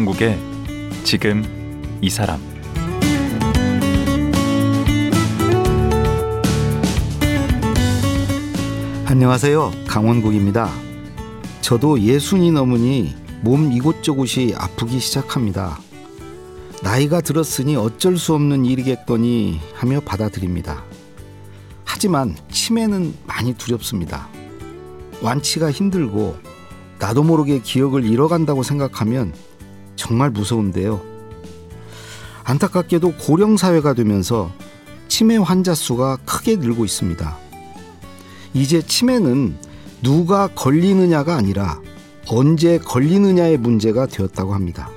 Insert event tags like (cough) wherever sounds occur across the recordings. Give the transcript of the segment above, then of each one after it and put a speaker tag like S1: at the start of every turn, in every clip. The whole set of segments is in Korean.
S1: 강원국의 지금 이 사람
S2: 안녕하세요. 강원국입니다. 저도 예순이 넘으니 몸 이곳저곳이 아프기 시작합니다. 나이가 들었으니 어쩔 수 없는 일이겠거니 하며 받아들입니다. 하지만 치매는 많이 두렵습니다. 완치가 힘들고 나도 모르게 기억을 잃어간다고 생각하면 정말 무서운데요. 안타깝게도 고령 사회가 되면서 치매 환자 수가 크게 늘고 있습니다. 이제 치매는 누가 걸리느냐가 아니라 언제 걸리느냐의 문제가 되었다고 합니다.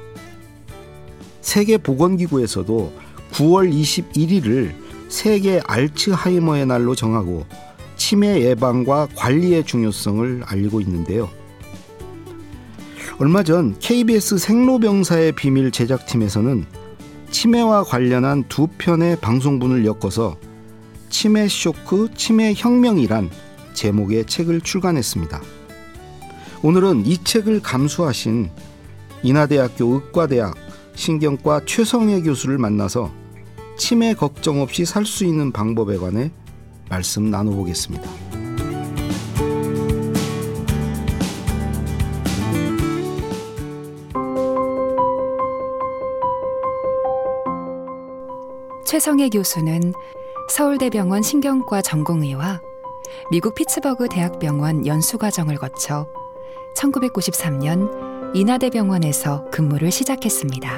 S2: 세계보건기구에서도 9월 21일을 세계 알츠하이머의 날로 정하고 치매 예방과 관리의 중요성을 알리고 있는데요. 얼마 전 KBS 생로병사의 비밀 제작팀에서는 치매와 관련한 두 편의 방송분을 엮어서 치매 쇼크, 치매 혁명이란 제목의 책을 출간했습니다. 오늘은 이 책을 감수하신 인하대학교 의과대학 신경과 최성애 교수를 만나서 치매 걱정 없이 살 수 있는 방법에 관해 말씀 나눠보겠습니다.
S3: 최성애 교수는 서울대병원 신경과 전공의와 미국 피츠버그 대학병원 연수과정을 거쳐 1993년 인하대병원에서 근무를 시작했습니다.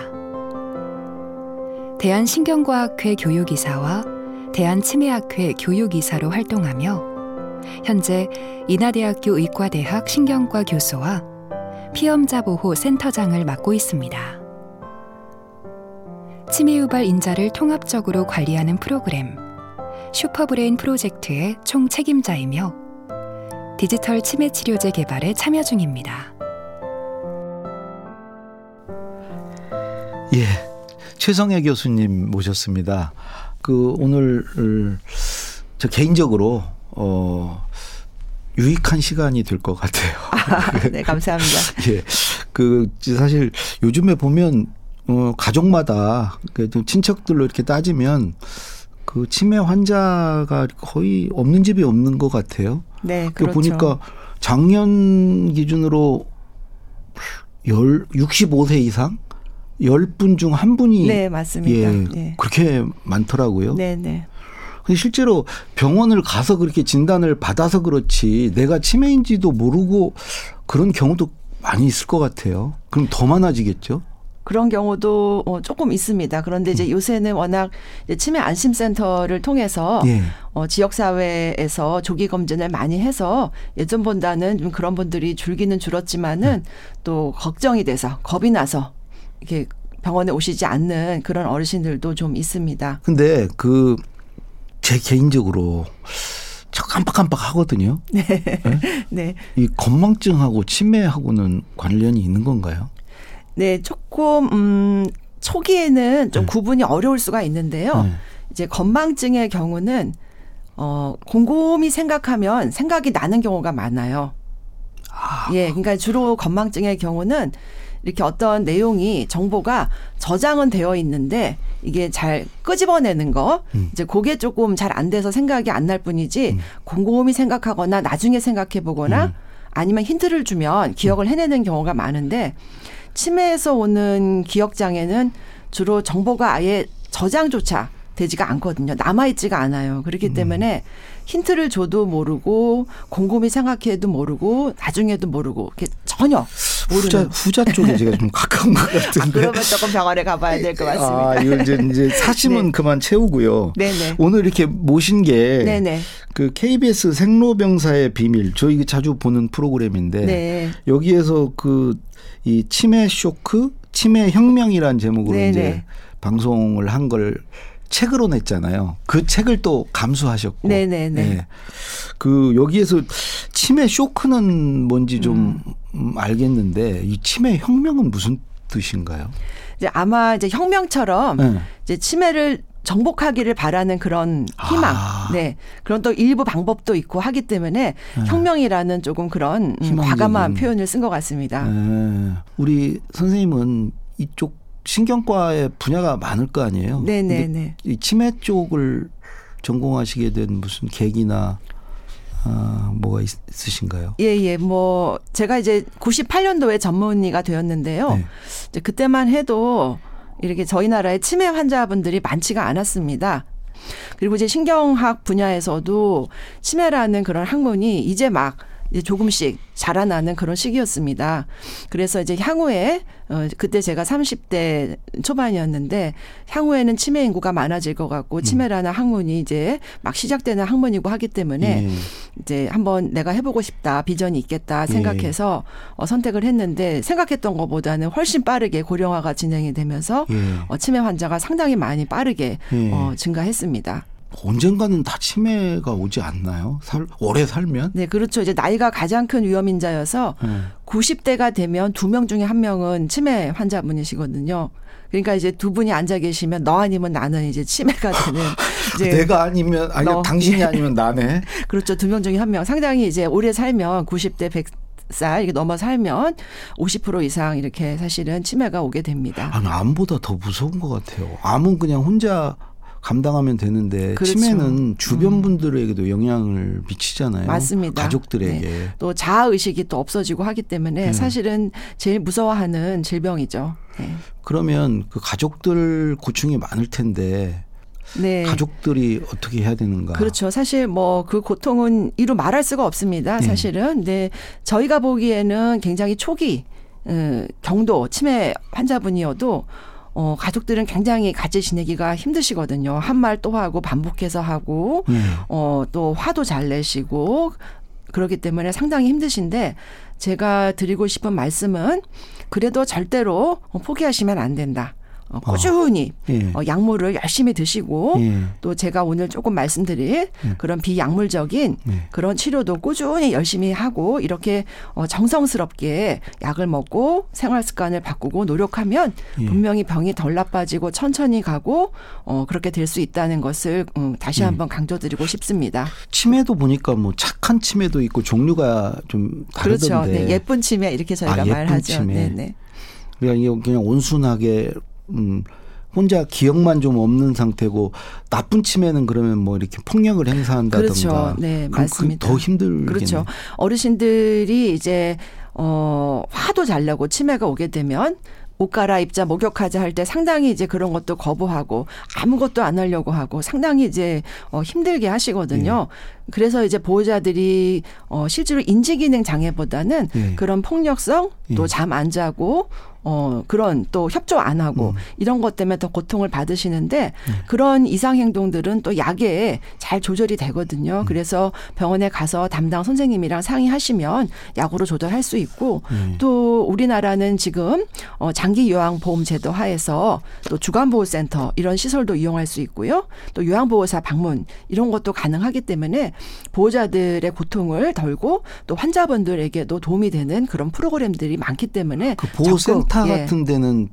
S3: 대한신경과학회 교육이사와 대한치매학회 교육이사로 활동하며 현재 인하대학교 의과대학 신경과 교수와 피험자 보호 센터장을 맡고 있습니다. 치매 유발 인자를 통합적으로 관리하는 프로그램 슈퍼브레인 프로젝트의 총 책임자이며 디지털 치매 치료제 개발에 참여 중입니다.
S2: 예, 최성애 교수님 모셨습니다. 그 오늘 저 개인적으로 어 유익한 시간이 될 것 같아요.
S4: 아, 네, 감사합니다. (laughs)
S2: 예, 그 사실 요즘에 보면 어 가족마다 그 친척들로 이렇게 따지면 그 치매 환자가 거의 없는 집이 없는 것 같아요.
S4: 네, 그렇죠.
S2: 보니까 작년 기준으로 열 65세 이상 10분 중 한 분이
S4: 네, 맞습니다.
S2: 예,
S4: 네.
S2: 그렇게 많더라고요.
S4: 네, 네.
S2: 근데 실제로 병원을 가서 그렇게 진단을 받아서 그렇지 내가 치매인지도 모르고 그런 경우도 많이 있을 것 같아요. 그럼 더 많아지겠죠?
S4: 그런 경우도 어, 조금 있습니다. 그런데 이제 요새는 워낙 이제 치매 안심센터를 통해서
S2: 예.
S4: 어, 지역사회에서 조기 검진을 많이 해서 예전보다는 좀 그런 분들이 줄기는 줄었지만은 또 걱정이 돼서 겁이 나서 이렇게 병원에 오시지 않는 그런 어르신들도 좀 있습니다.
S2: 근데 그 제 개인적으로 저 깜빡깜빡 하거든요.
S4: 네.
S2: 예? (laughs)
S4: 네.
S2: 이 건망증하고 치매하고는 관련이 있는 건가요?
S4: 네, 조금 음 초기에는 좀
S2: 네.
S4: 구분이 어려울 수가 있는데요.
S2: 네.
S4: 이제 건망증의 경우는 어 곰곰이 생각하면 생각이 나는 경우가 많아요.
S2: 아.
S4: 예, 그러니까 주로 건망증의 경우는 이렇게 어떤 내용이 정보가 저장은 되어 있는데 이게 잘 끄집어내는 거
S2: 음.
S4: 이제 그게 조금 잘 안 돼서 생각이 안 날 뿐이지
S2: 음.
S4: 곰곰이 생각하거나 나중에 생각해 보거나
S2: 음.
S4: 아니면 힌트를 주면 기억을 해내는 경우가 많은데 치매에서 오는 기억 장애는 주로 정보가 아예 저장조차 되지가 않거든요. 남아있지가 않아요. 그렇기 때문에 힌트를 줘도 모르고 곰곰이 생각해도 모르고 나중에도 모르고 전혀
S2: 후자
S4: 모르는.
S2: 후자 쪽에 제가 좀 가까운 것 같은데.
S4: 그러면 조금 병원에 가봐야 될 것 같습니다.
S2: 아, 이거 이제, 이제 사심은
S4: 네.
S2: 그만 채우고요.
S4: 네네.
S2: 오늘 이렇게 모신 게
S4: 네네.
S2: 그 KBS 생로병사의 비밀 저희 자주 보는 프로그램인데
S4: 네.
S2: 여기에서 그 이 치매 쇼크, 치매 혁명이란 제목으로
S4: 네네.
S2: 이제 방송을 한걸 책으로 냈잖아요. 그 책을 또 감수하셨고.
S4: 네네네.
S2: 예. 그 여기에서 치매 쇼크는 뭔지 좀 음, 알겠는데 이 치매 혁명은 무슨 뜻인가요?
S4: 이제 아마 이제 혁명처럼
S2: 네.
S4: 이제 치매를 정복하기를 바라는 그런 희망,
S2: 아.
S4: 네 그런 또 일부 방법도 있고 하기 때문에
S2: 네.
S4: 혁명이라는 조금 그런 음,
S2: 희망적인.
S4: 과감한 표현을 쓴 것 같습니다.
S2: 예. 우리 선생님은 이쪽 신경과의 분야가 많을 거 아니에요.
S4: 네, 네, 네.
S2: 이 치매 쪽을 전공하시게 된 무슨 계기나 아, 뭐가 있, 있으신가요?
S4: 예, 예. 뭐 제가 이제 98년도에 전문의가 되었는데요.
S2: 네.
S4: 이제 그때만 해도 이렇게 저희 나라에 치매 환자분들이 많지가 않았습니다. 그리고 이제 신경학 분야에서도 치매라는 그런 학문이 이제 막 이제 조금씩 자라나는 그런 시기였습니다. 그래서 이제 향후에 어 그때 제가 30대 초반이었는데 향후에는 치매 인구가 많아질 것 같고 치매라는 학문이 이제 막 시작되는 학문이고 하기 때문에
S2: 예.
S4: 이제 한번 내가 해보고 싶다 비전이 있겠다 생각해서 어, 선택을 했는데 생각했던 것보다는 훨씬 빠르게 고령화가 진행이 되면서
S2: 예.
S4: 어, 치매 환자가 상당히 많이 빠르게
S2: 예.
S4: 어, 증가했습니다.
S2: 언젠가는 다 치매가 오지 않나요? 살, 오래 살면?
S4: 네, 그렇죠. 이제 나이가 가장 큰 위험인자여서
S2: 예.
S4: 90대가 되면 두 명 중에 한 명은 치매 환자분이시거든요. 그러니까 이제 두 분이 앉아 계시면 너 아니면 나는 이제 치매가 되는 (laughs) 이제
S2: 내가 아니면 아니
S4: 너.
S2: 당신이 아니면 나네. (laughs)
S4: 그렇죠. 두 명 중에 한 명. 상당히 이제 오래 살면 90대 100 살 이렇게 넘어 살면 50% 이상 이렇게 사실은 치매가 오게 됩니다.
S2: 아니 암보다 더 무서운 것 같아요. 암은 그냥 혼자 감당하면 되는데
S4: 그렇죠.
S2: 치매는 주변 분들에게도 영향을 미치잖아요.
S4: 맞습니다.
S2: 가족들에게.
S4: 또 자아 의식이 또 없어지고 하기 때문에
S2: 네.
S4: 사실은 제일 무서워하는 질병이죠. 네.
S2: 그러면 그 가족들 고충이 많을 텐데
S4: 네.
S2: 가족들이 어떻게 해야 되는가?
S4: 그렇죠. 사실 뭐 그 고통은 이루 말할 수가 없습니다.
S2: 네.
S4: 사실은. 근데 저희가 보기에는 굉장히 초기 어, 경도 치매 환자분이어도 어, 가족들은 굉장히 같이 지내기가 힘드시거든요. 한 말 또 하고 반복해서 하고
S2: 예.
S4: 어, 또 화도 잘 내시고 그렇기 때문에 상당히 힘드신데 제가 드리고 싶은 말씀은 그래도 절대로 포기하시면 안 된다. 어, 꾸준히
S2: 예.
S4: 어, 약물을 열심히 드시고
S2: 예.
S4: 또 제가 오늘 조금 말씀드릴 그런 비약물적인
S2: 네.
S4: 그런 치료도 꾸준히 열심히 하고 이렇게 어, 정성스럽게 약을 먹고 생활 습관을 바꾸고 노력하면
S2: 예.
S4: 분명히 병이 덜 나빠지고 천천히 가고 어, 그렇게 될 수 있다는 것을 음, 다시
S2: 예.
S4: 한번 강조드리고 싶습니다.
S2: 치매도 보니까 뭐 착한 치매도 있고 종류가 좀
S4: 그렇죠.
S2: 다르던데.
S4: 네, 예쁜 치매 이렇게 저희가
S2: 아,
S4: 말하죠.
S2: 치매.
S4: 네, 네.
S2: 그냥 온순하게 음 혼자 기억만 좀 없는 상태고 나쁜 치매는 그러면 뭐 이렇게 폭력을 행사한다든가
S4: 그렇죠. 네, 맞습니다.
S2: 더 힘들겠네.
S4: 그렇죠. 어르신들이 이제 어 화도 잘 내고 치매가 오게 되면 옷 갈아입자 목욕하자 할 때 상당히 이제 그런 것도 거부하고 아무것도 안 하려고 하고 상당히 이제 어 힘들게 하시거든요. 그래서 이제 보호자들이 어 실제로 인지 기능 장애보다는
S2: 예.
S4: 그런 폭력성
S2: 예.
S4: 또잠 안 자고 어 그런 또 협조 안 하고
S2: 음.
S4: 이런 것 때문에 더 고통을 받으시는데 그런 이상 행동들은 또 약에 잘 조절이 되거든요.
S2: 음.
S4: 그래서 병원에 가서 담당 선생님이랑 상의하시면 약으로 조절할 수 있고
S2: 예.
S4: 또 우리나라는 지금 어 장기 요양 보험 제도 하에서 또 주간 보호 센터 이런 시설도 이용할 수 있고요. 또 요양 보호사 방문 이런 것도 가능하기 때문에 보호자들의 고통을 덜고 또 환자분들에게도 도움이 되는 그런 프로그램들이 많기 때문에
S2: 그 보호센터
S4: 적극, 예.
S2: 같은 데는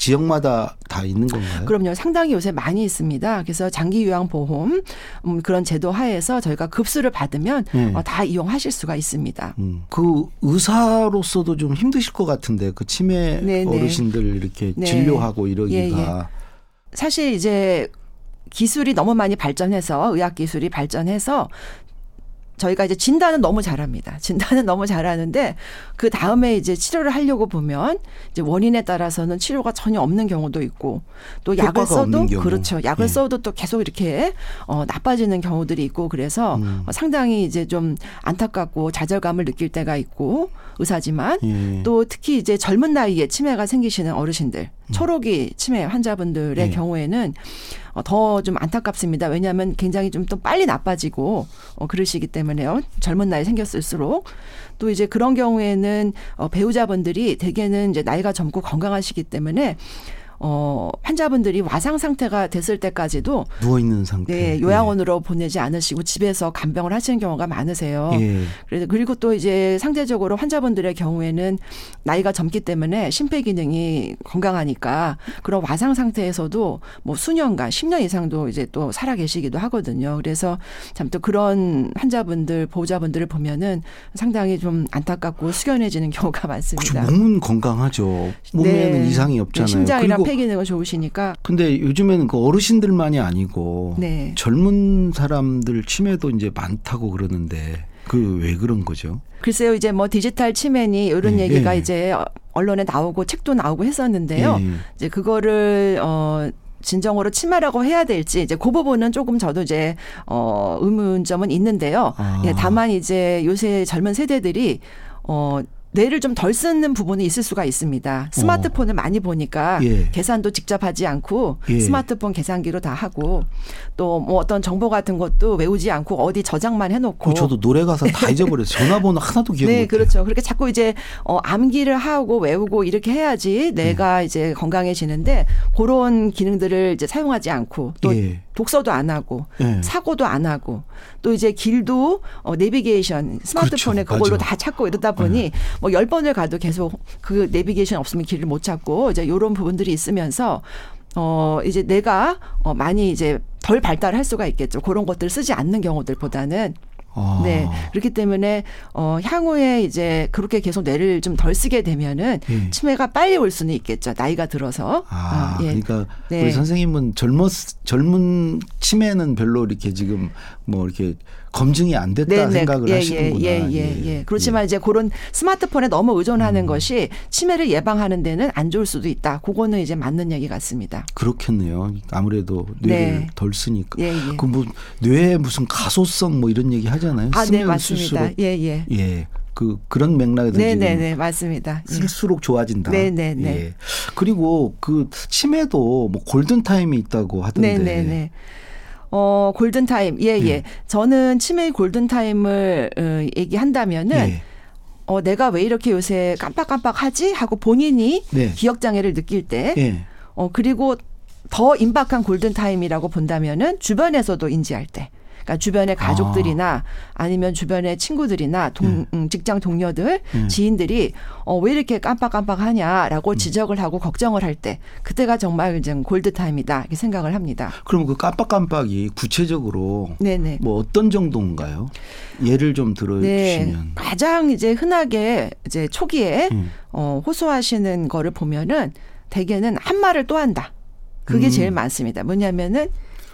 S2: 지역마다 다 있는 건가요?
S4: 그럼요. 상당히 요새 많이 있습니다. 그래서 장기 요양 보험 음, 그런 제도 하에서 저희가 급수를 받으면
S2: 네.
S4: 어, 다 이용하실 수가 있습니다.
S2: 음. 그 의사로서도 좀 힘드실 것 같은데 그 치매
S4: 네, 네.
S2: 어르신들 이렇게
S4: 네.
S2: 진료하고 이러기가
S4: 예, 예. 사실 이제 기술이 너무 많이 발전해서 의학 기술이 발전해서 저희가 이제 진단은 너무 잘합니다. 진단은 너무 잘하는데 그 다음에 이제 치료를 하려고 보면 이제 원인에 따라서는 치료가 전혀 없는 경우도 있고 또 약을 써도. 그렇죠. 약을
S2: 예.
S4: 써도 또 계속 이렇게 어 나빠지는 경우들이 있고 그래서
S2: 음.
S4: 어, 상당히 이제 좀 안타깝고 좌절감을 느낄 때가 있고 의사지만
S2: 예.
S4: 또 특히 이제 젊은 나이에 치매가 생기시는 어르신들, 초록이 치매 환자분들의
S2: 네.
S4: 경우에는 더 좀 안타깝습니다. 왜냐하면 굉장히 좀 또 빨리 나빠지고 어, 그러시기 때문에요. 젊은 나이에 생겼을수록 또 이제 그런 경우에는 어, 배우자분들이 대개는 이제 나이가 젊고 건강하시기 때문에 어 환자분들이 와상 상태가 됐을 때까지도
S2: 누워 있는 상태.
S4: 네, 요양원으로 보내지 않으시고 집에서 간병을 하시는 경우가 많으세요.
S2: 예.
S4: 그래서 그리고 또 이제 상대적으로 환자분들의 경우에는 나이가 젊기 때문에 심폐 기능이 건강하니까 그런 와상 상태에서도 뭐 수년간 10년 이상도 이제 또 살아 계시기도 하거든요. 그래서 참 또 그런 환자분들 보호자분들을 보면은 상당히 좀 안타깝고 숙연해지는 (laughs) 경우가 많습니다.
S2: 몸은 건강하죠. 몸에는
S4: 네.
S2: 이상이
S4: 네,
S2: 없잖아요.
S4: 심장이랑
S2: 그리고
S4: 폐 기능은 좋으시니까
S2: 근데 요즘에는 그 어르신들만이 아니고
S4: 네.
S2: 젊은 사람들 치매도 이제 많다고 그러는데 그왜 그런 거죠?
S4: 글쎄요, 이제 뭐 디지털 치매니 이런
S2: 네,
S4: 얘기가
S2: 네.
S4: 이제 언론에 나오고 책도 나오고 했었는데요.
S2: 예.
S4: 이제 그거를 어 진정으로 치매라고 해야 될지 이제 그 부분은 조금 저도 이제 어 의문점은 있는데요.
S2: 아.
S4: 예, 다만 이제 요새 젊은 세대들이 어 뇌를 좀 덜 쓰는 부분이 있을 수가 있습니다. 스마트폰을 많이 보니까
S2: 어. 예.
S4: 계산도 직접 하지 않고
S2: 예.
S4: 스마트폰 계산기로 다 하고 또 뭐 어떤 정보 같은 것도 외우지 않고 어디 저장만 해놓고
S2: 그 저도 노래 가사 다 잊어버렸어요. (laughs) 전화번호 하나도 기억
S4: 네,
S2: 못해요.
S4: 그렇죠. 그렇게 자꾸 이제 어 암기를 하고 외우고 이렇게 해야지
S2: 네.
S4: 뇌가 이제 건강해지는데 그런 기능들을 이제 사용하지 않고 또
S2: 예.
S4: 독서도 안 하고
S2: 예.
S4: 사고도 안 하고 또 이제 길도 어 내비게이션 스마트폰에
S2: 그렇죠.
S4: 그걸로
S2: 맞아.
S4: 다 찾고 이러다 보니 뭐 열 번을 가도 계속 그 내비게이션 없으면 길을 못 찾고 이제 요런 부분들이 있으면서 어 이제 내가 어 많이 이제 덜 발달할 수가 있겠죠. 그런 것들 을 쓰지 않는 경우들보다는
S2: 아.
S4: 네. 그렇기 때문에 어 향후에 이제 그렇게 계속 뇌를 좀 덜 쓰게 되면은
S2: 예.
S4: 치매가 빨리 올 수는 있겠죠. 나이가 들어서.
S2: 아,
S4: 예.
S2: 그러니까
S4: 네.
S2: 우리 선생님은 젊었 젊은 치매는 별로 이렇게 지금 뭐 이렇게 검증이 안 됐다 생각을
S4: 예,
S2: 하시는구나.
S4: 예, 예, 예, 예. 그렇지만 이제 그런 스마트폰에 너무 의존하는
S2: 음.
S4: 것이 치매를 예방하는 데는 안 좋을 수도 있다. 그거는 이제 맞는 얘기 같습니다.
S2: 그렇겠네요. 아무래도 뇌를
S4: 네.
S2: 덜 쓰니까.
S4: 예, 예.
S2: 그뭐 뇌에 무슨 가소성 뭐 이런 얘기 하잖아요.
S4: 아, 네,
S2: 쓰면
S4: 맞습니다.
S2: 쓸수록
S4: 예, 예.
S2: 예. 그 그런 맥락에서
S4: 네,
S2: 지금
S4: 네, 네, 맞습니다. 예.
S2: 쓸수록 좋아진다.
S4: 네, 네, 네.
S2: 예. 그리고 그 치매도 뭐 골든 타임이 있다고 하던데.
S4: 네, 네, 네. 어, 골든타임. 예, 예.
S2: 예.
S4: 저는 치매의 골든타임을 어, 얘기한다면은
S2: 예.
S4: 어, 내가 왜 이렇게 요새 깜빡깜빡하지? 하고 본인이
S2: 네.
S4: 기억장애를 느낄 때,
S2: 예.
S4: 어, 그리고 더 임박한 골든타임이라고 본다면은 주변에서도 인지할 때. 그러니까 주변의 가족들이나 아 니면 주변의 친구들이나 동, 음, 직장 동료들,
S2: 음.
S4: 지인들이 어, 왜 이렇게 깜빡깜빡하냐라고 지적을 하고 걱정을 할 때 그때가 정말 이제 골드 타임이다 이렇게 생각을 합니다.
S2: 그럼 그 깜빡깜빡이 구체적으로
S4: 네네.
S2: 뭐 어떤 정도인가요? 예를 좀
S4: 네,
S2: 들어주시면.
S4: 가장 이제 흔하게 이제 초기에
S2: 음.
S4: 어, 호소하시는 거를 보면은 대개는 한 말을 또 한다. 그게
S2: 음.
S4: 제일 많습니다. 뭐냐면은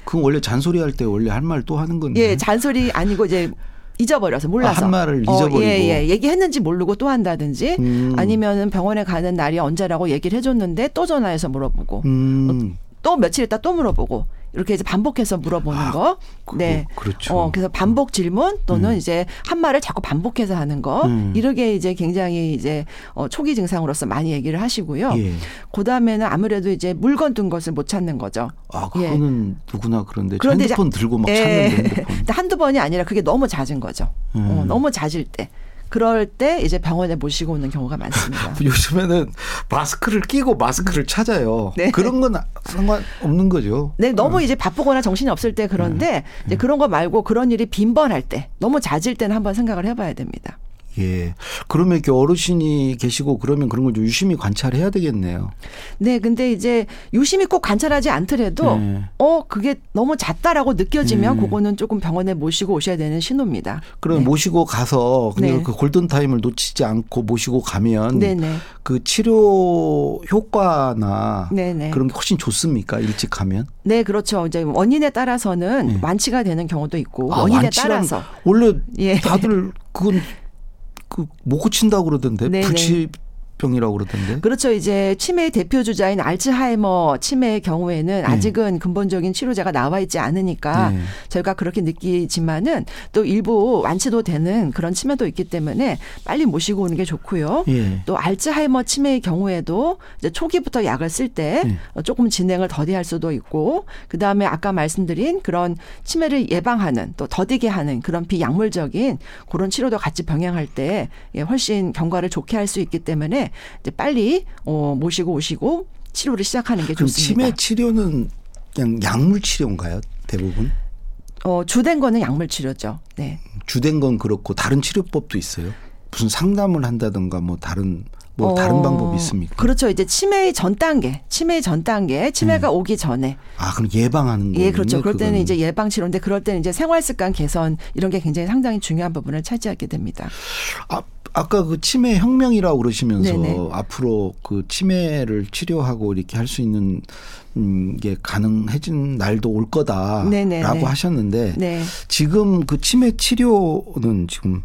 S2: 그건 원래 잔소리 할 때 원래 할 말 또 하는 건데.
S4: 예 잔소리 아니고 이제 잊어버려서 몰라서
S2: 아, 한 말을
S4: 어,
S2: 잊어버리고.
S4: 예, 예. 얘기했는지 모르고 또 한다든지
S2: 음.
S4: 아니면은 병원에 가는 날이 언제라고 얘기를 해줬는데 또 전화해서 물어보고
S2: 음.
S4: 또 며칠 있다 또 물어보고 이렇게 이제 반복해서 물어보는
S2: 아,
S4: 거.
S2: 그거,
S4: 네.
S2: 그렇죠.
S4: 어, 그래서 반복 질문 또는
S2: 음.
S4: 이제 한 말을 자꾸 반복해서 하는 거.
S2: 음.
S4: 이렇게 이제 굉장히 이제 어, 초기 증상으로서 많이 얘기를 하시고요.
S2: 예.
S4: 그 다음에는 아무래도 이제 물건 둔 것을 못 찾는 거죠.
S2: 아,
S4: 예.
S2: 그거는 누구나 그런데
S4: 그런데 이제-
S2: 핸드폰 들고 막
S4: 예.
S2: 찾는데 핸드폰. (laughs)
S4: 한두 번이 아니라 그게 너무 잦은 거죠. 어,
S2: 음.
S4: 너무 잦을 때. 그럴 때 이제 병원에 모시고 오는 경우가 많습니다. (laughs)
S2: 요즘에는 마스크를 끼고 마스크를 찾아요.
S4: 네.
S2: 그런 건 상관없는 거죠.
S4: 네, 너무 이제 바쁘거나 정신이 없을 때 그런데
S2: 음.
S4: 이제 그런 거 말고 그런 일이 빈번할 때 너무 잦을 때는 한번 생각을 해봐야 됩니다.
S2: 예. 그러면 이렇게 어르신이 계시고 그러면 그런 걸 좀 유심히 관찰해야 되겠네요.
S4: 네, 근데 이제 유심히 꼭 관찰하지 않더라도
S2: 네.
S4: 어 그게 너무 잦다라고 느껴지면
S2: 네.
S4: 그거는 조금 병원에 모시고 오셔야 되는 신호입니다.
S2: 그럼
S4: 네.
S2: 모시고 가서 그냥
S4: 네.
S2: 그 골든 타임을 놓치지 않고 모시고 가면
S4: 네네.
S2: 그 치료 효과나
S4: 네네.
S2: 그런 게 훨씬 좋습니까? 일찍 가면?
S4: 네, 그렇죠. 이제 원인에 따라서는
S2: 네.
S4: 완치가 되는 경우도 있고
S2: 아,
S4: 원인에 따라서
S2: 원래
S4: 예.
S2: 다들 그건 그 못 고친다고 그러던데
S4: 네네.
S2: 불치병이라고 그러던데.
S4: 그렇죠. 이제 치매의 대표 주자인 알츠하이머 치매의 경우에는 아직은 근본적인 치료제가 나와 있지 않으니까
S2: 네.
S4: 저희가 그렇게 느끼지만은 또 일부 완치도 되는 그런 치매도 있기 때문에 빨리 모시고 오는 게 좋고요.
S2: 예.
S4: 또 알츠하이머 치매의 경우에도 이제 초기부터 약을 쓸때
S2: 네.
S4: 조금 진행을 더디할 수도 있고 그 다음에 아까 말씀드린 그런 치매를 예방하는 또 더디게 하는 그런 비약물적인 그런 치료도 같이 병행할 때 예, 훨씬 경과를 좋게 할 수 있기 때문에 이제 빨리 어, 모시고 오시고 치료를 시작하는 게 좋습니다.
S2: 치매 치료는 그냥 약물 치료인가요? 대부분
S4: 어, 주된 거는 약물 치료죠. 네.
S2: 주된 건 그렇고 다른 치료법도 있어요. 무슨 상담을 한다든가 뭐 다른 뭐
S4: 어,
S2: 다른 방법이 있습니까?
S4: 그렇죠. 이제 치매의 전 단계, 치매의 전 단계, 치매가 오기 전에.
S2: 아 그럼 예방하는 거예요?
S4: 예, 그렇죠. 그럴 때는 이제 예방 치료인데 그럴 때는 이제 생활 습관 개선 이런 게 굉장히 상당히 중요한 부분을 차지하게 됩니다.
S2: 아, 아까 그 치매 혁명이라고 그러시면서
S4: 네네.
S2: 앞으로 그 치매를 치료하고 이렇게 할 수 있는 음, 게 가능해진 날도 올 거다라고
S4: 네네네.
S2: 하셨는데
S4: 네.
S2: 지금 그 치매 치료는 지금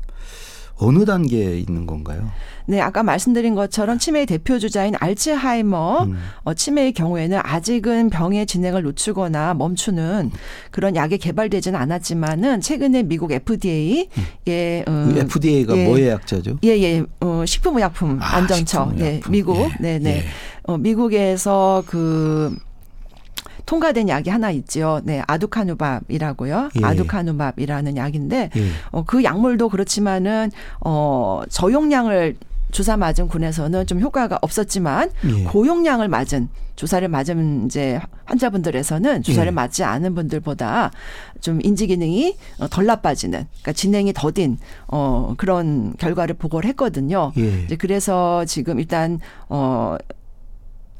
S2: 어느 단계에 있는 건가요?
S4: 네, 아까 말씀드린 것처럼 치매의 대표 주자인 알츠하이머
S2: 음.
S4: 어, 치매의 경우에는 아직은 병의 진행을 늦추거나 멈추는 그런 약이 개발되지는 않았지만은 최근에 미국 FDA에
S2: 그 FDA가
S4: 예.
S2: 뭐의 약자죠?
S4: 예, 예, 어, 식품의약품
S2: 아,
S4: 안정처, 예,
S2: 식품의약품.
S4: 미국,
S2: 예,
S4: 네, 네,
S2: 예.
S4: 어, 미국에서 그 통과된 약이 하나 있죠. 네, 아두카누밥이라고요.
S2: 예.
S4: 아두카누밥이라는 약인데
S2: 예.
S4: 어, 그 약물도 그렇지만은 어, 저용량을 주사 맞은 군에서는 좀 효과가 없었지만
S2: 예.
S4: 고용량을 맞은 주사를 맞은 이제 환자분들에서는 주사를
S2: 예.
S4: 맞지 않은 분들보다 좀 인지 기능이 어, 덜 나빠지는 그러니까 진행이 더딘 어 그런 결과를 보고를 했거든요.
S2: 예.
S4: 이제 그래서 지금 일단 어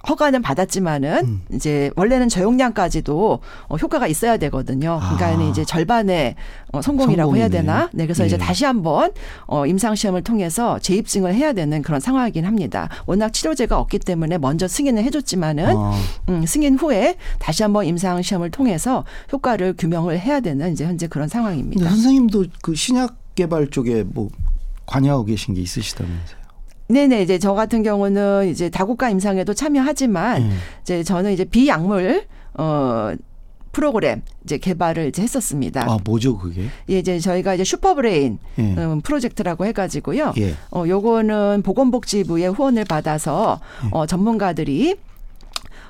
S4: 허가는 받았지만은
S2: 음.
S4: 이제 원래는 저용량까지도 어, 효과가 있어야 되거든요. 그러니까
S2: 아.
S4: 이제 절반의 어, 성공이라고 해야
S2: 성공이네.
S4: 되나? 네, 그래서 이제
S2: 예.
S4: 다시 한번 어, 임상 시험을 통해서 재입증을 해야 되는 그런 상황이긴 합니다. 워낙 치료제가 없기 때문에 먼저 승인을 해줬지만은
S2: 아,
S4: 음, 승인 후에 다시 한번 임상 시험을 통해서 효과를 규명을 해야 되는 이제 현재 그런 상황입니다.
S2: 선생님도 그 신약 개발 쪽에 뭐 관여하고 계신 게 있으시다면서요?
S4: 네네 이제 저 같은 경우는 이제 다국가 임상에도 참여하지만
S2: 예.
S4: 이제 저는 이제 비약물 어 프로그램 이제 개발을 이제 했었습니다.
S2: 아 뭐죠 그게?
S4: 예, 이제 저희가 이제 슈퍼브레인
S2: 예.
S4: 음, 프로젝트라고 해가지고요.
S2: 예.
S4: 어 요거는 보건복지부의 후원을 받아서
S2: 예.
S4: 어 전문가들이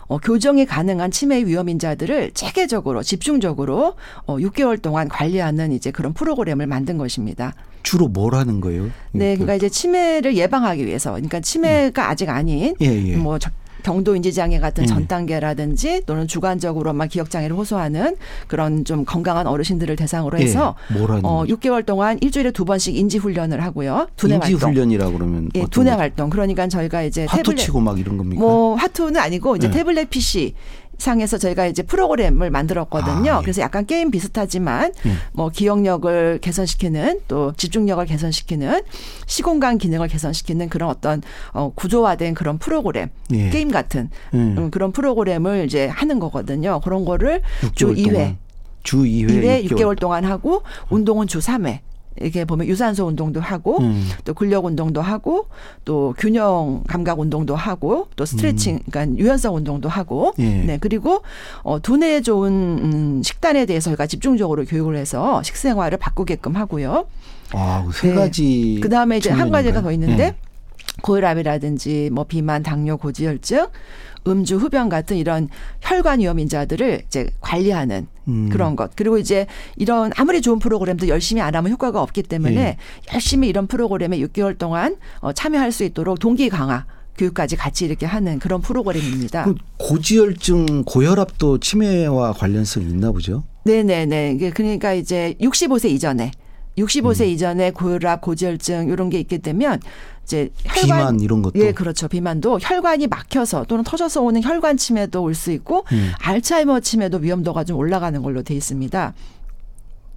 S4: 어, 교정이 가능한 치매 위험인자들을 체계적으로 집중적으로 어, 6개월 동안 관리하는 이제 그런 프로그램을 만든 것입니다.
S2: 주로 뭘 하는 거예요?
S4: 네,
S2: 그-
S4: 그러니까 이제 치매를 예방하기 위해서, 그러니까 치매가 아직 아닌
S2: 예, 예.
S4: 뭐 저- 경도 인지 장애 같은
S2: 예.
S4: 전 단계라든지 또는 주관적으로만 기억 장애를 호소하는 그런 좀 건강한 어르신들을 대상으로 해서
S2: 예, 뭘 하는
S4: 어
S2: 거죠?
S4: 6개월 동안 일주일에 두 번씩 인지 훈련을 하고요. 두뇌
S2: 인지
S4: 활동.
S2: 훈련이라 그러면
S4: 예, 두뇌? 활동. 그러니까 저희가 이제
S2: 화투
S4: 태블릿
S2: 치고 막 이런 겁니까?
S4: 뭐 화투는 아니고 이제
S2: 네.
S4: 태블릿 PC 상에서 저희가 이제 프로그램을 만들었거든요.
S2: 아, 예.
S4: 그래서 약간 게임 비슷하지만
S2: 예.
S4: 뭐 기억력을 개선시키는 또 집중력을 개선시키는 시공간 기능을 개선시키는 그런 어떤 어 구조화된 그런 프로그램
S2: 예.
S4: 게임 같은
S2: 예.
S4: 음, 그런 프로그램을 이제 하는 거거든요. 그런 거를 주
S2: 6개월
S4: 2회
S2: 동안. 주 2회,
S4: 2회 6개월 동안 하고 운동은 주 3회. 이렇게 보면 유산소 운동도 하고
S2: 음.
S4: 또 근력 운동도 하고 또 균형 감각 운동도 하고 또 스트레칭 그러니까 유연성 운동도 하고
S2: 음. 예.
S4: 네 그리고 어 두뇌에 좋은 음 식단에 대해서 저희가 집중적으로 교육을 해서 식생활을 바꾸게끔 하고요.
S2: 아, 그세
S4: 네.
S2: 가지.
S4: 그 다음에 이제 한 가지가 더 있는데
S2: 예.
S4: 고혈압이라든지 뭐 비만, 당뇨, 고지혈증, 음주, 흡연 같은 이런 혈관 위험 인자들을 이제 관리하는
S2: 음.
S4: 그런 것. 그리고 이제 이런 아무리 좋은 프로그램도 열심히 안 하면 효과가 없기 때문에
S2: 예.
S4: 열심히 이런 프로그램에 6개월 동안 어, 참여할 수 있도록 동기 강화 교육까지 같이 이렇게 하는 그런 프로그램입니다.
S2: 고지혈증, 고혈압도 치매와 관련성이 있나 보죠?
S4: 네네네. 그러니까 이제 65세 이전에 65세
S2: 음.
S4: 이전에 고혈압, 고지혈증 이런 게 있게 되면 이제 혈관
S2: 비만 이런 것도.
S4: 예, 그렇죠. 비만도 혈관이 막혀서 또는 터져서 오는 혈관 침해도 올 수 있고
S2: 음.
S4: 알츠하이머 침해도 위험도가 좀 올라가는 걸로 돼 있습니다.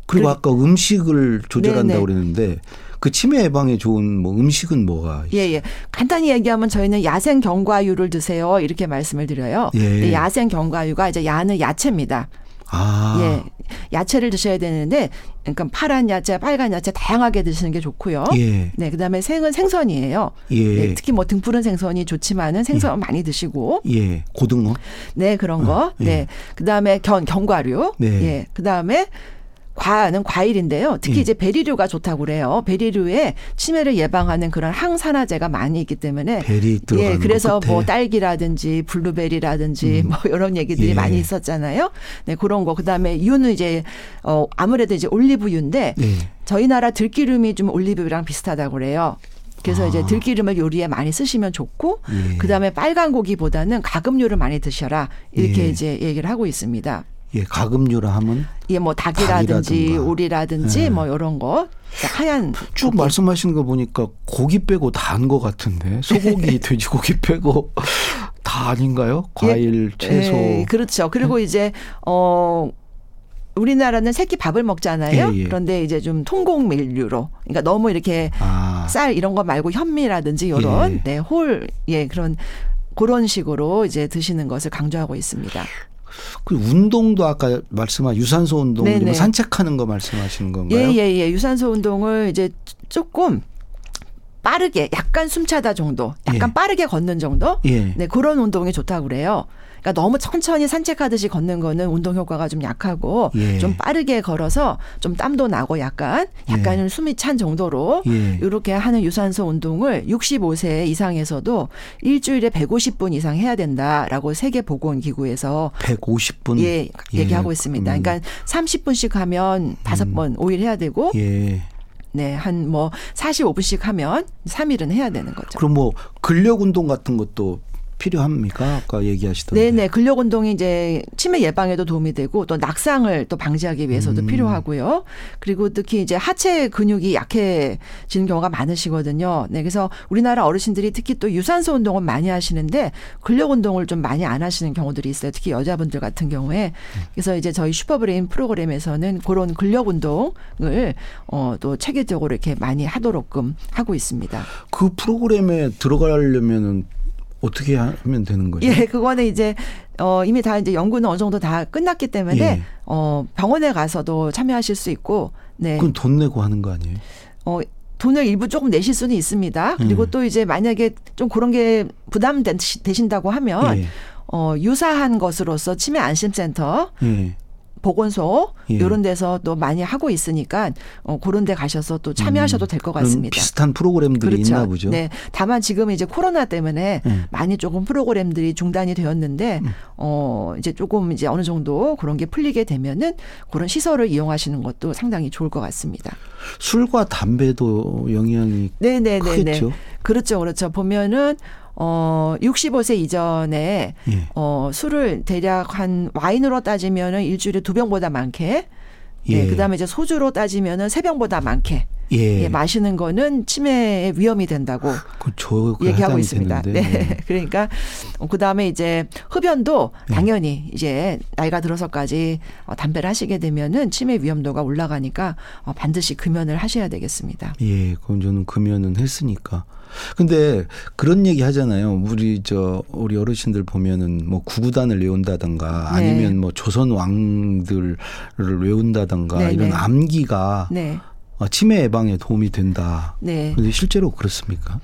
S2: 그리고
S4: 그리-
S2: 아까 음식을 조절한다고. 그랬는데 그 치매 예방에 좋은 뭐 음식은 뭐가 있어요?
S4: 예, 예. 간단히 얘기하면 저희는 야생 견과류를 드세요. 이렇게 말씀을 드려요.
S2: 예.
S4: 야생 견과류가 이제 야는 야채입니다.
S2: 아.
S4: 예. 야채를 드셔야 되는데 그러니까 파란 야채, 빨간 야채 다양하게 드시는 게 좋고요.
S2: 예.
S4: 네, 그다음에 생은 생선이에요.
S2: 예.
S4: 네, 특히 뭐 등푸른 생선이 좋지만은 생선 많이 드시고
S2: 예. 고등어?
S4: 네, 그런 거.
S2: 예.
S4: 네. 그다음에 견 견과류.
S2: 네.
S4: 예. 그다음에 과는 과일인데요. 특히
S2: 예.
S4: 이제 베리류가 좋다고 그래요. 베리류에 치매를 예방하는 그런 항산화제가 많이 있기 때문에
S2: 베리 들어가는
S4: 예, 그래서. 뭐 딸기라든지 블루베리라든지 뭐 이런 얘기들이
S2: 예.
S4: 많이 있었잖아요. 네, 그런 거. 그다음에 유는 이제 어 아무래도 이제 올리브유인데
S2: 예.
S4: 저희 나라 들기름이 좀 올리브유랑 비슷하다고 그래요. 그래서
S2: 아.
S4: 이제 들기름을 요리에 많이 쓰시면 좋고
S2: 예.
S4: 그다음에 빨간 고기보다는 가금류를 많이 드셔라 이렇게
S2: 예.
S4: 이제 얘기를 하고 있습니다.
S2: 예, 가금류라 하면
S4: 예, 뭐 닭이라든지
S2: 닭이라든가.
S4: 오리라든지
S2: 예.
S4: 뭐 이런 거 하얀
S2: 쭉
S4: 고기.
S2: 말씀하시는 거 보니까 고기 빼고 다 한 것 같은데 소고기, (laughs) 돼지고기 빼고 다 아닌가요? 과일, 채소.
S4: 예, 그렇죠. 그리고 이제 어 우리나라는 새끼 밥을 먹잖아요.
S2: 예, 예.
S4: 그런데 이제 좀 통곡 밀류로, 그러니까 너무 이렇게
S2: 아,
S4: 쌀 이런 거 말고 현미라든지 이런
S2: 예.
S4: 네, 홀, 예, 그런 그런 식으로 이제 드시는 것을 강조하고 있습니다.
S2: 그 운동도 아까 말씀한 유산소 운동. 뭐 산책하는 거 말씀하시는 건가요?
S4: 예, 예, 예. 유산소 운동을 이제 조금 빠르게, 약간 숨차다 정도, 약간
S2: 예.
S4: 빠르게 걷는 정도?
S2: 예.
S4: 네, 그런 운동이 좋다고 그래요. 그러니까 너무 천천히 산책하듯이 걷는 거는 운동 효과가 좀 약하고
S2: 예.
S4: 좀 빠르게 걸어서 좀 땀도 나고 약간 약간은 숨이 찬 정도로
S2: 예.
S4: 이렇게 하는 유산소 운동을 65세 이상에서도 일주일에 150분 이상 해야 된다라고 세계 보건 기구에서
S2: 150분.
S4: 예, 얘기하고 있습니다.
S2: 음.
S4: 그러니까 30분씩 하면 다섯 번 5일 해야 되고
S2: 예.
S4: 네, 한 뭐 45분씩 하면 3일은 해야 되는 거죠.
S2: 그럼 뭐 근력 운동 같은 것도 필요합니까? 아까 얘기하시던데.
S4: 네네 근력 운동이 이제 치매 예방에도 도움이 되고 또 낙상을 또 방지하기 위해서도
S2: 음.
S4: 필요하고요. 그리고 특히 이제 하체 근육이 약해지는 경우가 많으시거든요. 네 그래서 우리나라 어르신들이 특히 또 유산소 운동은 많이 하시는데 근력 운동을 좀 많이 안 하시는 경우들이 있어요. 특히 여자분들 같은 경우에 그래서 이제 저희 슈퍼브레인 프로그램에서는 그런 근력 운동을 어 또 체계적으로 이렇게 많이 하도록끔 하고 있습니다.
S2: 그 프로그램에 들어가려면은 어떻게 하면 되는 거죠?
S4: 예, 그거는 이제 어 이미 다 이제 연구는 어느 정도 다 끝났기 때문에
S2: 예.
S4: 어 병원에 가서도 참여하실 수 있고 네.
S2: 그건 돈 내고 하는 거 아니에요?
S4: 어 돈을 일부 조금 내실 수는 있습니다. 그리고
S2: 음.
S4: 또 이제 만약에 좀 그런 게 부담 되신다고 하면
S2: 예.
S4: 어 유사한 것으로서 치매 안심센터
S2: 예.
S4: 보건소
S2: 예.
S4: 이런 데서 또 많이 하고 있으니까 어 그런 데 가셔서 또 참여하셔도 될것
S2: 음, 그런
S4: 같습니다.
S2: 비슷한 프로그램들이 있나 보죠.
S4: 네. 다만 지금 이제 코로나 때문에
S2: 음.
S4: 많이 조금 프로그램들이 중단이 되었는데 어 이제 조금 이제 어느 정도 그런 게 풀리게 되면은 그런 시설을 이용하시는 것도 상당히 좋을 것 같습니다.
S2: 술과 담배도 영향이
S4: 네, 네, 네, 네.
S2: 크겠죠.
S4: 그렇죠. 그렇죠. 보면은 어 65세 이전에
S2: 예.
S4: 어 술을 대략 한 와인으로 따지면은 일주일에 두 병보다 많게
S2: 예.
S4: 네, 그다음에 이제 소주로 따지면은 세 병보다 많게
S2: 예.
S4: 예, 마시는 거는 치매의 위험이 된다고
S2: 그 저, 그
S4: 얘기하고 있습니다.
S2: 되는데.
S4: 네. (laughs) 그러니까 그 다음에 이제 흡연도
S2: 네.
S4: 당연히 이제 나이가 들어서까지 어, 담배를 하시게 되면은 치매 위험도가 올라가니까 어, 반드시 금연을 하셔야 되겠습니다.
S2: 예, 그건 저는 금연은 했으니까. 근데 그런 얘기 하잖아요. 우리 저 우리 어르신들 보면은 뭐 구구단을 외운다던가
S4: 네.
S2: 아니면 뭐 조선 왕들을 외운다던가
S4: 네,
S2: 이런
S4: 네.
S2: 암기가
S4: 네.
S2: 어, 치매 예방에 도움이 된다.
S4: 네.
S2: 근데 실제로 그렇습니까?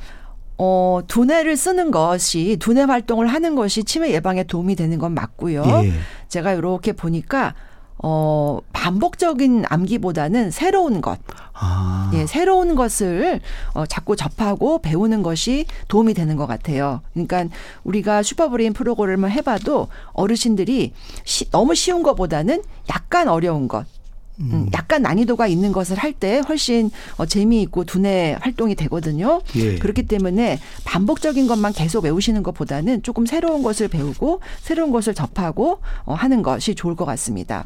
S4: 어, 두뇌를 쓰는 것이 두뇌 활동을 하는 것이 치매 예방에 도움이 되는 건 맞고요.
S2: 예.
S4: 제가 이렇게 보니까 어, 반복적인 암기보다는 새로운 것,
S2: 아.
S4: 예, 새로운 것을 어, 자꾸 접하고 배우는 것이 도움이 되는 것 같아요. 그러니까 우리가 슈퍼브레인 프로그램을 해봐도 어르신들이 시, 너무 쉬운 것보다는 약간 어려운 것, 음, 약간 난이도가 있는 것을 할 때 훨씬 어, 재미있고 두뇌 활동이 되거든요.
S2: 예.
S4: 그렇기 때문에 반복적인 것만 계속 외우시는 것보다는 조금 새로운 것을 배우고 새로운 것을 접하고 어, 하는 것이 좋을 것 같습니다.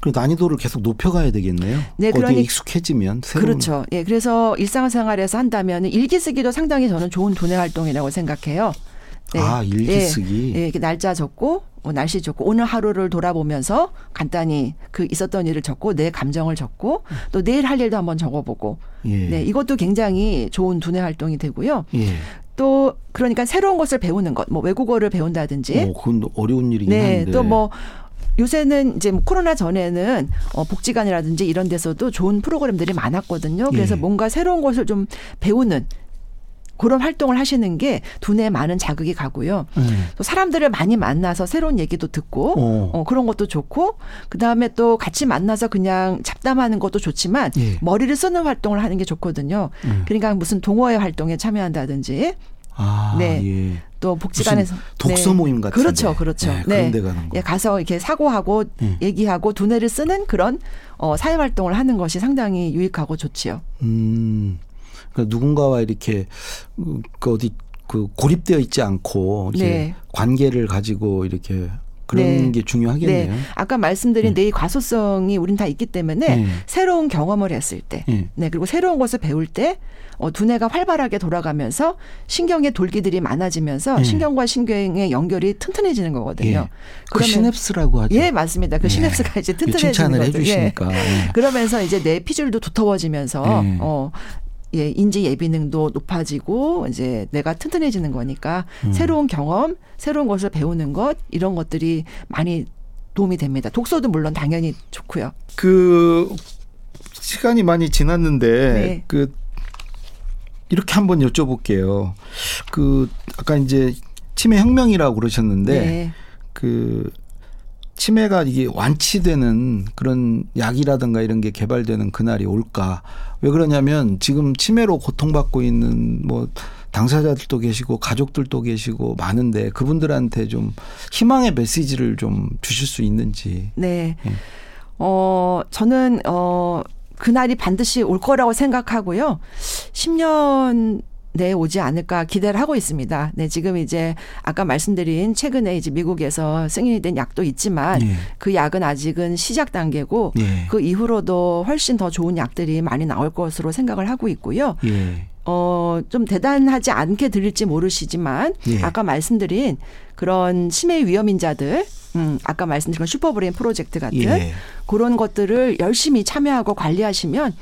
S2: 그 난이도를 계속 높여가야 되겠네요.
S4: 네, 그러니-
S2: 익숙해지면 새로운
S4: 그렇죠. 예, 그래서 일상생활에서 한다면 일기 쓰기도 상당히 저는 좋은 두뇌 활동이라고 생각해요.
S2: 아, 일기
S4: 예,
S2: 쓰기.
S4: 예, 이렇게 날짜 적고 뭐 날씨 적고 오늘 하루를 돌아보면서 간단히 그 있었던 일을 적고 내 감정을 적고 또 내일 할 일도 한번 적어보고
S2: 예.
S4: 네 이것도 굉장히 좋은 두뇌 활동이 되고요.
S2: 예.
S4: 또 그러니까 새로운 것을 배우는 것, 뭐 외국어를 배운다든지
S2: 어, 그건 어려운 일이긴
S4: 네,
S2: 한데.
S4: 또뭐 요새는 이제 뭐 코로나 전에는 어 복지관이라든지 이런 데서도 좋은 프로그램들이 많았거든요. 그래서
S2: 예.
S4: 뭔가 새로운 것을 좀 배우는 그런 활동을 하시는 게 두뇌에 많은 자극이 가고요.
S2: 예.
S4: 또 사람들을 많이 만나서 새로운 얘기도 듣고
S2: 어.
S4: 어, 그런 것도 좋고 그다음에 또 같이 만나서 그냥 잡담하는 것도 좋지만
S2: 예.
S4: 머리를 쓰는 활동을 하는 게 좋거든요.
S2: 음.
S4: 그러니까 무슨 동호회 활동에 참여한다든지
S2: 아,
S4: 네.
S2: 예.
S4: 또 복지관에서
S2: 독서 모임 같은
S4: 그렇죠,
S2: 데.
S4: 그렇죠.
S2: 네, 그런 데 가는 거.
S4: 예, 가서 이렇게 사고하고
S2: 예.
S4: 얘기하고 두뇌를 쓰는 그런 어, 사회 활동을 하는 것이 상당히 유익하고 좋지요.
S2: 음. 그러니까 누군가와 이렇게 그 어디 그 고립되어 있지 않고 이제
S4: 네.
S2: 관계를 가지고 이렇게 그런
S4: 네.
S2: 게 중요하겠네요.
S4: 네. 아까 말씀드린
S2: 네.
S4: 뇌의 과소성이 우린 다 있기 때문에
S2: 네.
S4: 새로운 경험을 했을 때,
S2: 네.
S4: 네 그리고 새로운 것을 배울 때 어, 두뇌가 활발하게 돌아가면서 신경의 돌기들이 많아지면서
S2: 네.
S4: 신경과 신경의 연결이 튼튼해지는 거거든요.
S2: 예. 그 시냅스라고 하죠.
S4: 예 맞습니다. 그
S2: 예.
S4: 시냅스가 이제
S2: 그
S4: 튼튼해지는
S2: 칭찬을
S4: 거죠. 예.
S2: 해주시니까. 예.
S4: 그러면서 이제 뇌 피줄도 두터워지면서
S2: 네.
S4: 어. 예, 인지 예비능도 높아지고 이제 뇌가 튼튼해지는 거니까
S2: 음.
S4: 새로운 경험, 새로운 것을 배우는 것 이런 것들이 많이 도움이 됩니다. 독서도 물론 당연히 좋고요.
S2: 그 시간이 많이 지났는데
S4: 네.
S2: 그 이렇게 한번 여쭤볼게요. 그 아까 이제 치매 혁명이라고 그러셨는데
S4: 네.
S2: 그 치매가 이게 완치되는 그런 약이라든가 이런 게 개발되는 그날이 올까? 왜 그러냐면 지금 치매로 고통받고 있는 뭐 당사자들도 계시고 가족들도 계시고 많은데 그분들한테 좀 희망의 메시지를 좀 주실 수 있는지.
S4: 네.
S2: 예.
S4: 어, 저는, 어, 그날이 반드시 올 거라고 생각하고요. 10년 내에 오지 않을까 기대를 하고 있습니다. 네, 지금 이제 아까 말씀드린 최근에 이제 미국에서 승인이 된 약도 있지만
S2: 예.
S4: 그 약은 아직은 시작 단계고
S2: 예.
S4: 그 이후로도 훨씬 더 좋은 약들이 많이 나올 것으로 생각을 하고 있고요.
S2: 예.
S4: 어, 좀 대단하지 않게 들릴지 모르시지만
S2: 예.
S4: 아까 말씀드린 그런 치매 위험인자들 음, 아까 말씀드린 슈퍼브레인 프로젝트 같은
S2: 예.
S4: 그런 것들을 열심히 참여하고 관리하시면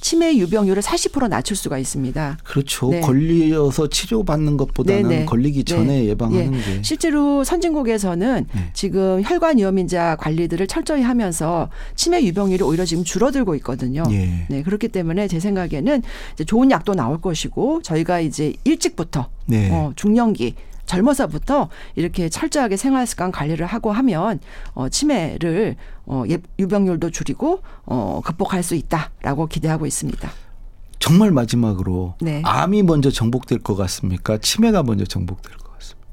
S4: 치매 유병률을 40% 낮출 수가 있습니다.
S2: 그렇죠.
S4: 네.
S2: 걸려서 치료받는 것보다는
S4: 네, 네.
S2: 걸리기 전에
S4: 네.
S2: 예방하는
S4: 예.
S2: 게.
S4: 실제로 선진국에서는
S2: 네.
S4: 지금 혈관 위험인자 관리들을 철저히 하면서 치매 유병률이 오히려 지금 줄어들고 있거든요.
S2: 예.
S4: 네, 그렇기 때문에 제 생각에는 이제 좋은 약도 나올 것이고 저희가 이제 일찍부터
S2: 네.
S4: 어, 중년기 젊어서부터 이렇게 철저하게 생활 습관 관리를 하고 하면 어, 치매를 어, 예- 유병률도 줄이고 어, 극복할 수 있다라고 기대하고 있습니다.
S2: 정말 마지막으로
S4: 네.
S2: 암이 먼저 정복될 것 같습니까? 치매가 먼저 정복될 것 같습니까?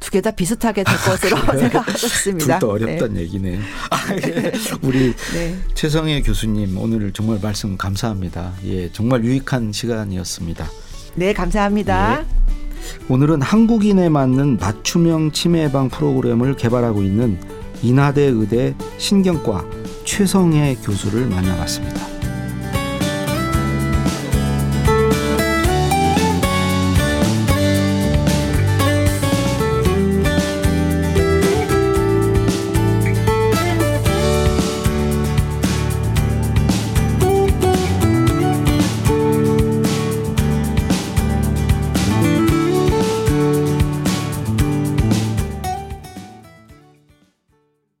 S4: 두 개 다 비슷하게 될 것으로 (laughs) 생각하고 있습니다.
S2: 둘다 어렵다는 얘기네요. (laughs) 아, 예. (laughs) 우리
S4: 네.
S2: 최성혜 교수님 오늘 정말 말씀 감사합니다. 예, 정말 유익한 시간이었습니다.
S4: 네, 네 감사합니다.
S2: 예. 오늘은 한국인에 맞는 맞춤형 치매 예방 프로그램을 개발하고 있는 인하대 의대 신경과 최성혜 교수를 만나봤습니다.